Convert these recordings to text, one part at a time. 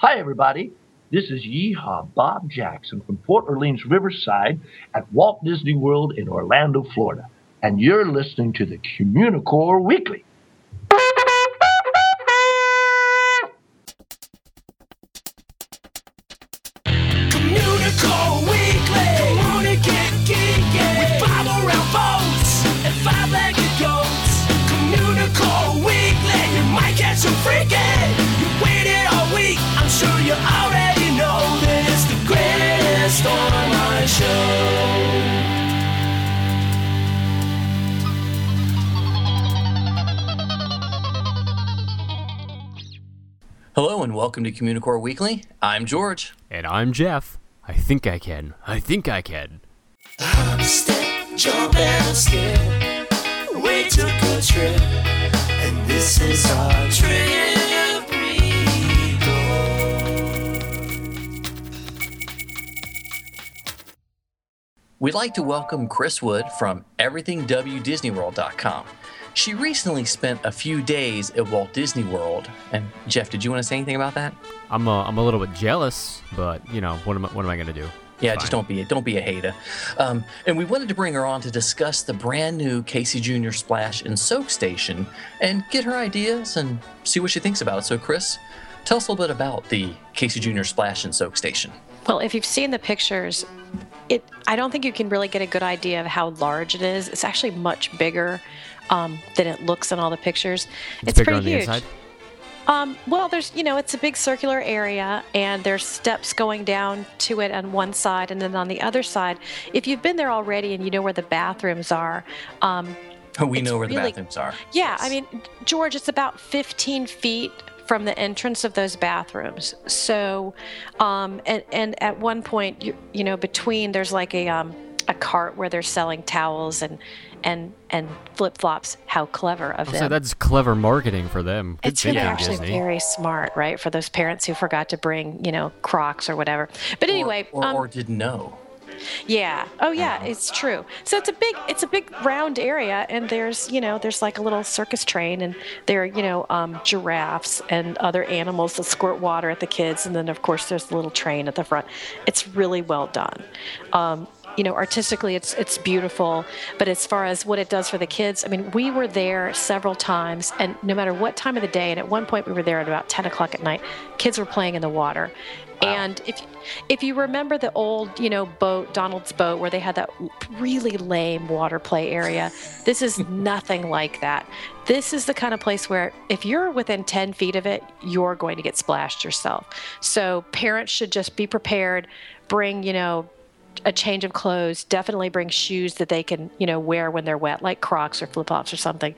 Hi, everybody. This is Yeehaw Bob Jackson from Port Orleans Riverside at Walt Disney World in Orlando, Florida. And you're listening to the Communicore Weekly. Welcome to Communicore Weekly. I'm George. And I'm Jeff. I think I can. I think I can. Hop, step, jump, and skip. We took a trip, and this is our trip. We'd like to welcome Chris Wood from EverythingWDisneyWorld.com. She recently spent a few days at Walt Disney World. And Jeff, did you want to say anything about that? I'm a, I'm a little bit jealous, but you know what am I, what am I gonna do? Yeah, Fine. just don't be a, don't be a hater. Um, and we wanted to bring her on to discuss the brand new Casey Jr. Splash and Soak Station and get her ideas and see what she thinks about it. So, Chris, tell us a little bit about the Casey Jr. Splash and Soak Station. Well, if you've seen the pictures, it I don't think you can really get a good idea of how large it is. It's actually much bigger um, than it looks in all the pictures. It's, bigger pretty on the huge. inside. Um, well, there's you know it's a big circular area, and there's steps going down to it on one side, and then on the other side. If you've been there already and you know where the bathrooms are, um, We know where the bathrooms are. yeah, Yes. I mean, George, it's about 15 feet from the entrance of those bathrooms. So, um, and, and at one point, you, you know, between there's like a, um, a cart where they're selling towels and, and, and flip flops. How clever of So them. So that's clever marketing for them. Good it's really thinking, actually Disney. very smart, right? For those parents who forgot to bring, you know, Crocs or whatever. But anyway, or, or, um, or didn't know. yeah. Oh yeah, it's true. So it's a big it's a big round area and there's, you know, there's like a little circus train and there are, you know, um, giraffes and other animals that squirt water at the kids and then of course there's the little train at the front. It's really well done. Um, you know, artistically it's it's beautiful, but as far as what it does for the kids, I mean, we were there several times and no matter what time of the day, and at one point we were there at about ten o'clock at night, kids were playing in the water. And if if you remember the old, you know, boat, Donald's boat, where they had that really lame water play area, this is nothing like that. This is the kind of place where if you're within 10 feet of it, you're going to get splashed yourself. So parents should just be prepared, bring, you know, a change of clothes, definitely bring shoes that they can, you know, wear when they're wet, like Crocs or flip flops or something.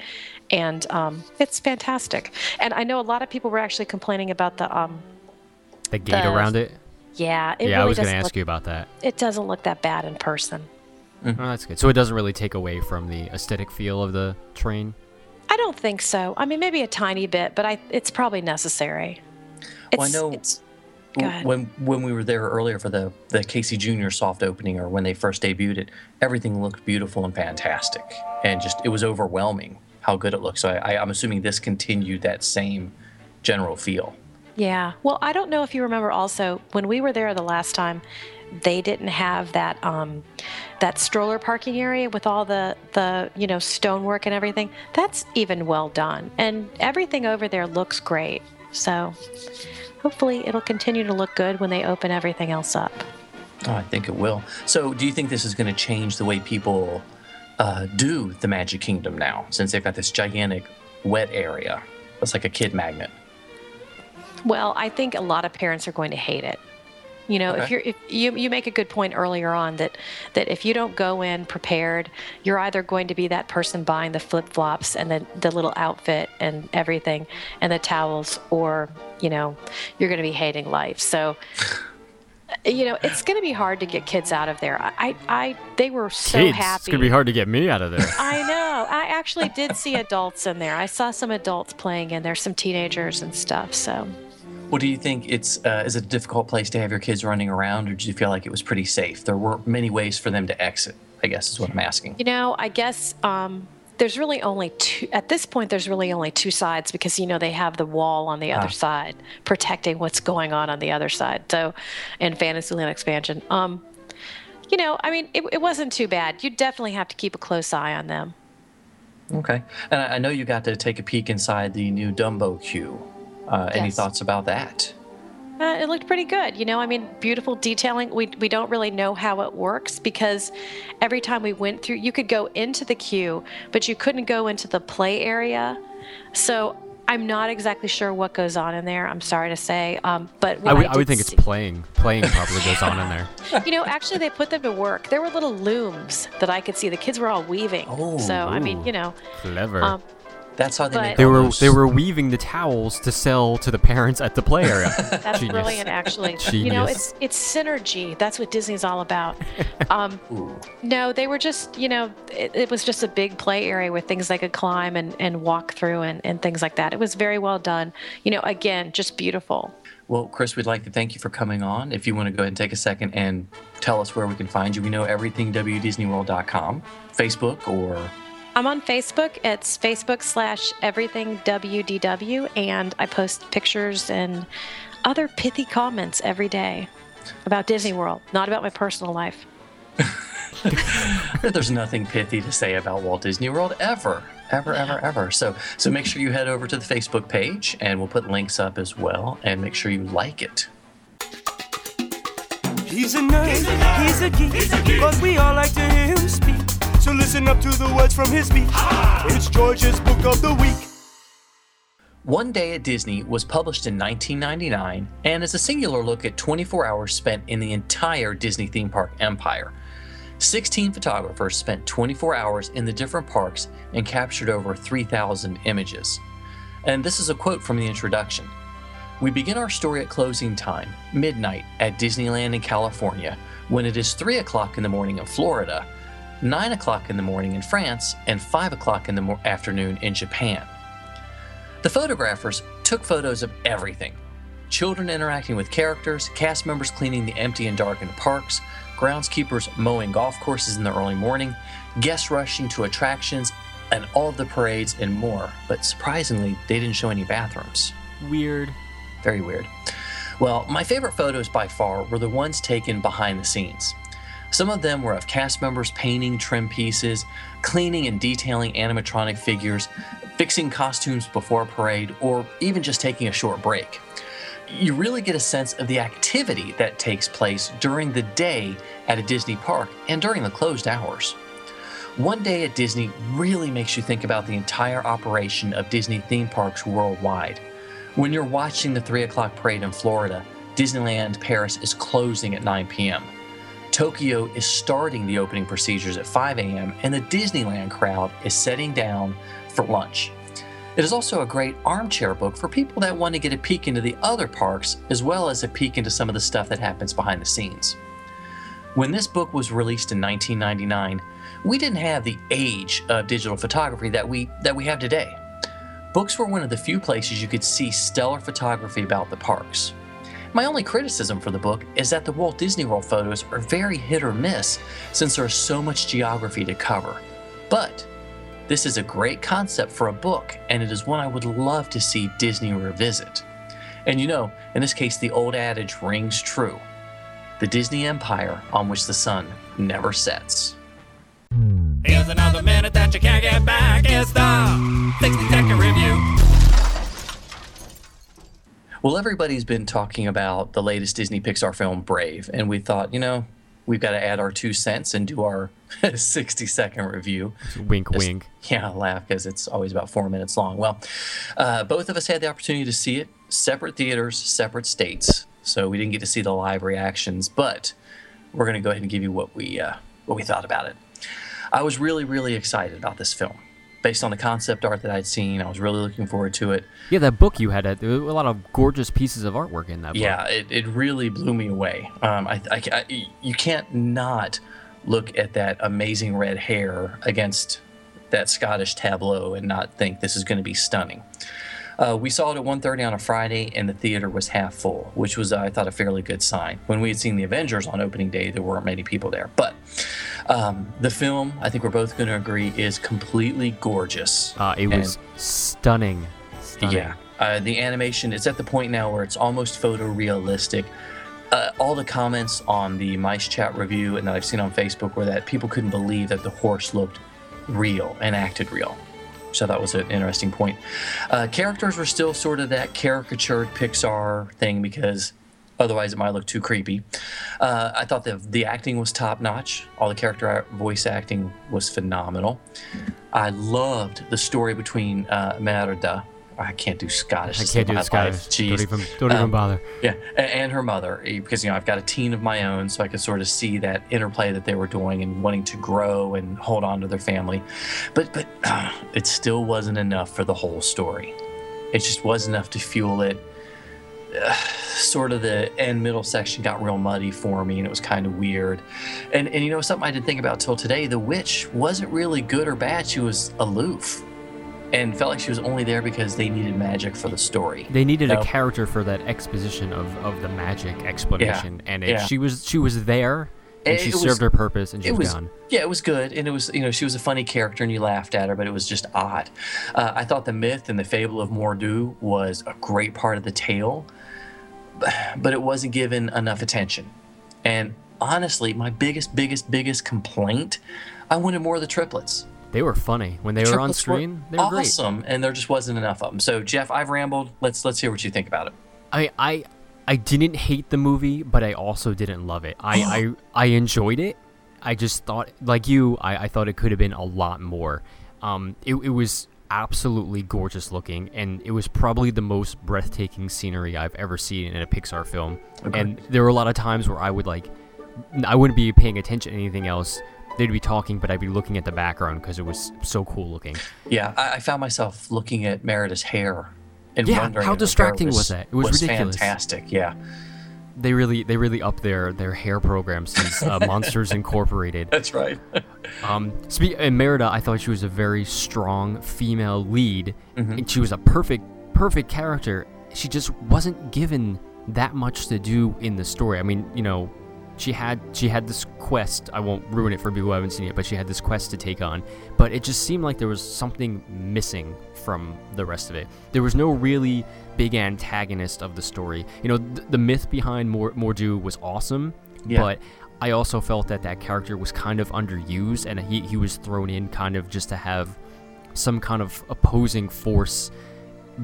And um, it's fantastic. And I know a lot of people were actually complaining about the um, The gate the- around it. yeah, it yeah, really I was gonna ask look, you about that. It doesn't look that bad in person. Oh, that's good. So it doesn't really take away from the aesthetic feel of the train. I don't think so. I mean, maybe a tiny bit, but I it's probably necessary. It's, Well, I know It's, go ahead. When when we were there earlier for the the Casey Jr. soft opening or when they first debuted it, everything looked beautiful and fantastic, and just it was overwhelming how good it looked. So I, I, I'm assuming this continued that same general feel. yeah. Well, I don't know if you remember. Also, when we were there the last time, they didn't have that um, that stroller parking area with all the the you know stonework and everything. That's even well done, and everything over there looks great. So. Hopefully, it'll continue to look good when they open everything else up. Oh, I think it will. So, do you think this is going to change the way people uh, do the Magic Kingdom now, since they've got this gigantic wet area? It's like a kid magnet. Well, I think a lot of parents are going to hate it. You know, if you're if you you make a good point earlier on that that if you don't go in prepared, you're either going to be that person buying the flip flops and the the little outfit and everything and the towels, or you know, you're going to be hating life. So. Uh, you know, it's going to be hard to get kids out of there. I, I, I they were so Kids, happy. it's gonna be hard to get me out of there. I know. I actually did see adults in there. I saw some adults playing in there, some teenagers and stuff. So, Well, do you think it's uh, is it a difficult place to have your kids running around, or do you feel like it was pretty safe? There weren't many ways for them to exit. I guess is what I'm asking. You know, I guess um, there's really only two at this point there's really only two sides because you know they have the wall on the other Ah. side protecting what's going on on the other side so in fantasyland expansion um you know i mean it, it wasn't too bad you definitely have to keep a close eye on them Okay. And I, I know you got to take a peek inside the new Dumbo queue. Uh, Any thoughts about that? Uh, it looked pretty good. You know, I mean, beautiful detailing. We, we don't really know how it works because every time we went through, you could go into the queue, but you couldn't go into the play area. So I'm not exactly sure what goes on in there. I'm sorry to say. Um, but I would, I, I would did think it's playing. Playing probably goes on in there. You know, actually, they put them to work. There were little looms that I could see. The kids were all weaving. Oh, so, I mean, you know, Clever. um, That's how they But- make they were those- they were weaving the towels to sell to the parents at the play area. That's Genius. brilliant, actually. Genius. You know, it's it's synergy. That's what Disney's all about. Um, no, they were just, you know, it, it was just a big play area with things they could climb and, and walk through and, and things like that. It was very well done. You know, again, just beautiful. Well, Chris, we'd like to thank you for coming on. If you want to go ahead and take a second and tell us where we can find you, we know everything WDisneyWorld.com, Facebook, or I'm on Facebook. It's Facebook slash everything WDW, and I post pictures and other pithy comments every day about Disney World, not about my personal life. there's nothing pithy to say about Walt Disney World ever, ever, ever, ever. So, so make sure you head over to the Facebook page, and we'll put links up as well, and make sure you like it. He's a nerd, he's a geek, but we all like to hear him speak. So listen up to the words from his speech. It's George's Book of the Week. One Day at Disney was published in 1999 and is a singular look at 24 hours spent in the entire Disney theme park empire. 16 photographers spent 24 hours in the different parks and captured over 3,000 images. And this is a quote from the introduction. We begin our story at closing time, midnight, at Disneyland in California, when it is 3 o'clock in the morning in Florida, 9 o'clock in the morning in France, and 5 o'clock in the afternoon in Japan. The photographers took photos of everything children interacting with characters, cast members cleaning the empty and darkened parks, groundskeepers mowing golf courses in the early morning, guests rushing to attractions, and all of the parades and more. But surprisingly, they didn't show any bathrooms. Weird. Very weird. Well, my favorite photos by far were the ones taken behind the scenes. Some of them were of cast members painting trim pieces, cleaning and detailing animatronic figures, fixing costumes before a parade, or even just taking a short break. You really get a sense of the activity that takes place during the day at a Disney park and during the closed hours. One Day at Disney really makes you think about the entire operation of Disney theme parks worldwide. When you're watching the 3 o'clock parade in Florida, Disneyland Paris is closing at 9 p.m. Tokyo is starting the opening procedures at 5 a.m., and the Disneyland crowd is setting down for lunch. It is also a great armchair book for people that want to get a peek into the other parks, as well as a peek into some of the stuff that happens behind the scenes. When this book was released in 1999, we didn't have the age of digital photography that we that we have today. Books were one of the few places you could see stellar photography about the parks. My only criticism for the book is that the Walt Disney World photos are very hit or miss since there's so much geography to cover. But this is a great concept for a book, and it is one I would love to see Disney revisit. And you know, in this case, the old adage rings true the Disney empire on which the sun never sets. Here's another minute that you can't get back. It's the 60 second review. Well, everybody's been talking about the latest Disney Pixar film, Brave, and we thought, you know, we've got to add our two cents and do our 60 second review. Wink, Just- wink. Yeah, laugh because it's always about four minutes long. Well, uh, both of us had the opportunity to see it, separate theaters, separate states, so we didn't get to see the live reactions. But we're going to go ahead and give you what we uh, what we thought about it. I was really, really excited about this film. Based on the concept art that I'd seen, I was really looking forward to it. Yeah, that book you had, uh, there were a lot of gorgeous pieces of artwork in that book. Yeah, it, it really blew me away. Um, I, I, I- you can't not look at that amazing red hair against that Scottish tableau and not think this is going to be stunning. Uh, we saw it at 1.30 on a Friday, and the theater was half full, which was, I thought, a fairly good sign. When we had seen The Avengers on opening day, there weren't many people there. But um, the film, I think we're both going to agree, is completely gorgeous. Uh, it was stunning. stunning. Yeah. Uh, the animation, it's at the point now where it's almost photorealistic. Uh, all the comments on the Mice Chat review and that I've seen on Facebook were that people couldn't believe that the horse looked real and acted real. So that was an interesting point. Uh, characters were still sort of that caricatured Pixar thing because otherwise it might look too creepy. Uh, I thought the the acting was top notch. All the character voice acting was phenomenal. I loved the story between uh, Merida. I can't do Scottish. I can't do Scottish. life. Jeez. Don't even, don't even Um, bother. Yeah, and her mother, eh, because you know I've got a teen of my own, so I could sort of see that interplay that they were doing and wanting to grow and hold on to their family. But but uh, it still wasn't enough for the whole story. It just wasn't enough to fuel it. Uh, sort of the end middle section got real muddy for me, and it was kind of weird. And and you know something I didn't think about till today: the witch wasn't really good or bad; she was aloof. And felt like she was only there because they needed magic for the story. They needed a character for that exposition of, of the magic explanation, and it, yeah. she was she was there, and she it was- served her purpose, and she was, was gone. yeah it was good and it was you know she was a funny character and you laughed at her but it was just odd uh, i thought the myth and the fable of mordu was a great part of the tale but it wasn't given enough attention and honestly my biggest biggest biggest complaint i wanted more of the triplets They were funny when they were on screen. They were great. awesome and there just wasn't enough of them so jeff i've rambled let's let's hear what you think about it I I I didn't hate the movie, but I also didn't love it. I I, I enjoyed it. I just thought, like you, I, I thought it could have been a lot more. Um, it, it was absolutely gorgeous looking, and it was probably the most breathtaking scenery I've ever seen in a Pixar film. And there were a lot of times where I would like, I wouldn't be paying attention to anything else. They'd be talking, but I'd be looking at the background because it was so cool looking. yeah I, I found myself looking at merida's hair and Yeah, wondering how if her hair distracting was that? It was ridiculous. fantastic yeah They really they really upped their their hair program since uh, Monsters Incorporated. that's right Um, spe- and Merida, I thought she was a very strong female lead, Mm-hmm. and she was a perfect, perfect character. She just wasn't given that much to do in the story. I mean, you know, she had she had this quest. I won't ruin it for people who haven't seen it, but she had this quest to take on. But it just seemed like there was something missing from the rest of it. There was no really big antagonist of the story. You know, th- the myth behind Mor- Mordu was awesome, Yeah. but I also felt that that character was kind of underused, and he, he was thrown in kind of just to have some kind of opposing force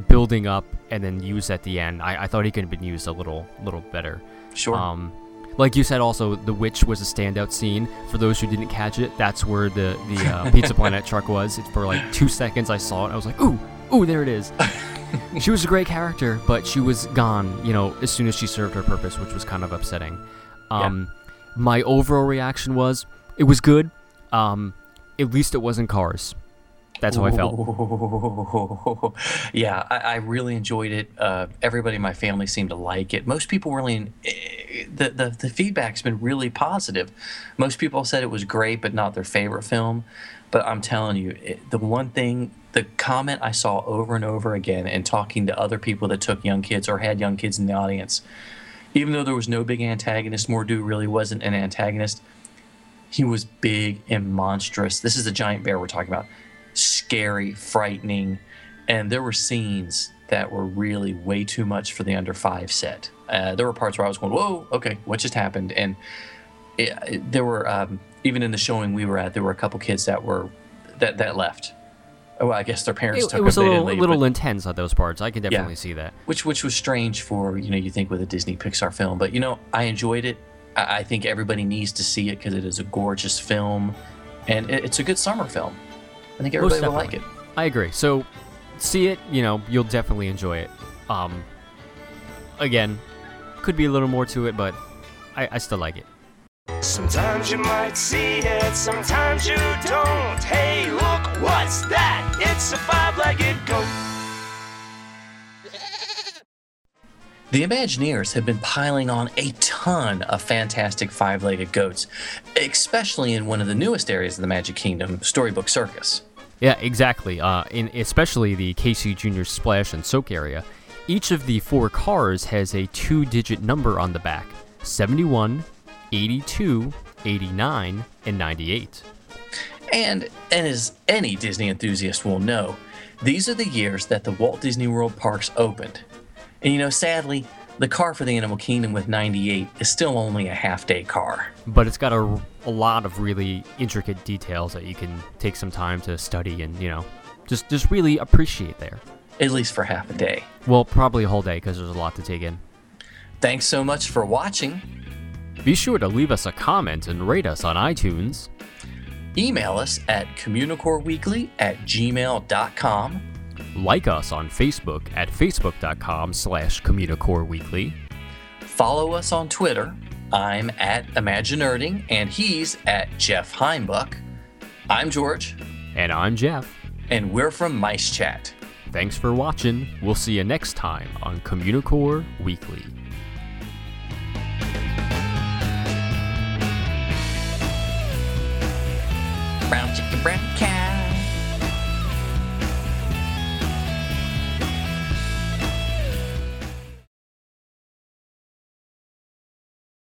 building up and then used at the end. I, I thought he could have been used a little little better. sure Um, like you said, also the witch was a standout scene. For those who didn't catch it, that's where the the uh, Pizza Planet truck was. It's for like two seconds. I saw it. I was like, ooh, ooh, there it is. she was a great character, but she was gone. You know, as soon as she served her purpose, which was kind of upsetting. Um, my overall reaction was it was good. Um, at least it wasn't Cars. That's how I felt. yeah, I, I really enjoyed it. Uh, everybody in my family seemed to like it. Most people really, eh, the, the the feedback's been really positive. Most people said it was great, but not their favorite film. But I'm telling you, it, the one thing, the comment I saw over and over again, and talking to other people that took young kids or had young kids in the audience, even though there was no big antagonist, Mordu really wasn't an antagonist. He was big and monstrous. This is a giant bear we're talking about. Scary, frightening, and there were scenes that were really way too much for the under five set. Uh, there were parts where I was going, "Whoa, okay, what just happened?" And it, it- there were um, even in the showing we were at, there were a couple kids that were that that left. Oh, I guess their parents It, took it was a little, leave, little but- intense on those parts. I can definitely see that. which which was strange for you know you think with a Disney Pixar film, but you know I enjoyed it. I, I think everybody needs to see it because it is a gorgeous film, and it's a good summer film. I think everybody will like it. I agree. So, see it. You know, you'll definitely enjoy it. Um, again, could be a little more to it, but I, I still like it. Sometimes you might see it, sometimes you don't. Hey, look, what's that? It's a five-legged goat. The Imagineers have been piling on a ton of fantastic five legged goats, especially in one of the newest areas of the Magic Kingdom, Storybook Circus. Yeah, exactly. Uh, in especially the Casey Junior Splash and Soak area, each of the four cars has a two-digit number on the back: 71, 82, 89, and 98. And, and as any Disney enthusiast will know, these are the years that the Walt Disney World parks opened. And you know, sadly, the car for the Animal Kingdom with 98 is still only a half day car. But it's got a, a lot of really intricate details that you can take some time to study and you know, just just really appreciate there. At least for half a day. Well, probably a whole day because there's a lot to take in. Thanks so much for watching. Be sure to leave us a comment and rate us on iTunes. Email us at communicoreweekly at gmail.com. Like us on Facebook at facebook.com slash communicoreweekly. Follow us on Twitter. I'm at Imaginerding and he's at Jeff Heimbuck. I'm George, And I'm Jeff. and we're from Mice Chat. Thanks for watching. We'll see you next time on Communicore Weekly. Brown chicken, brown cow.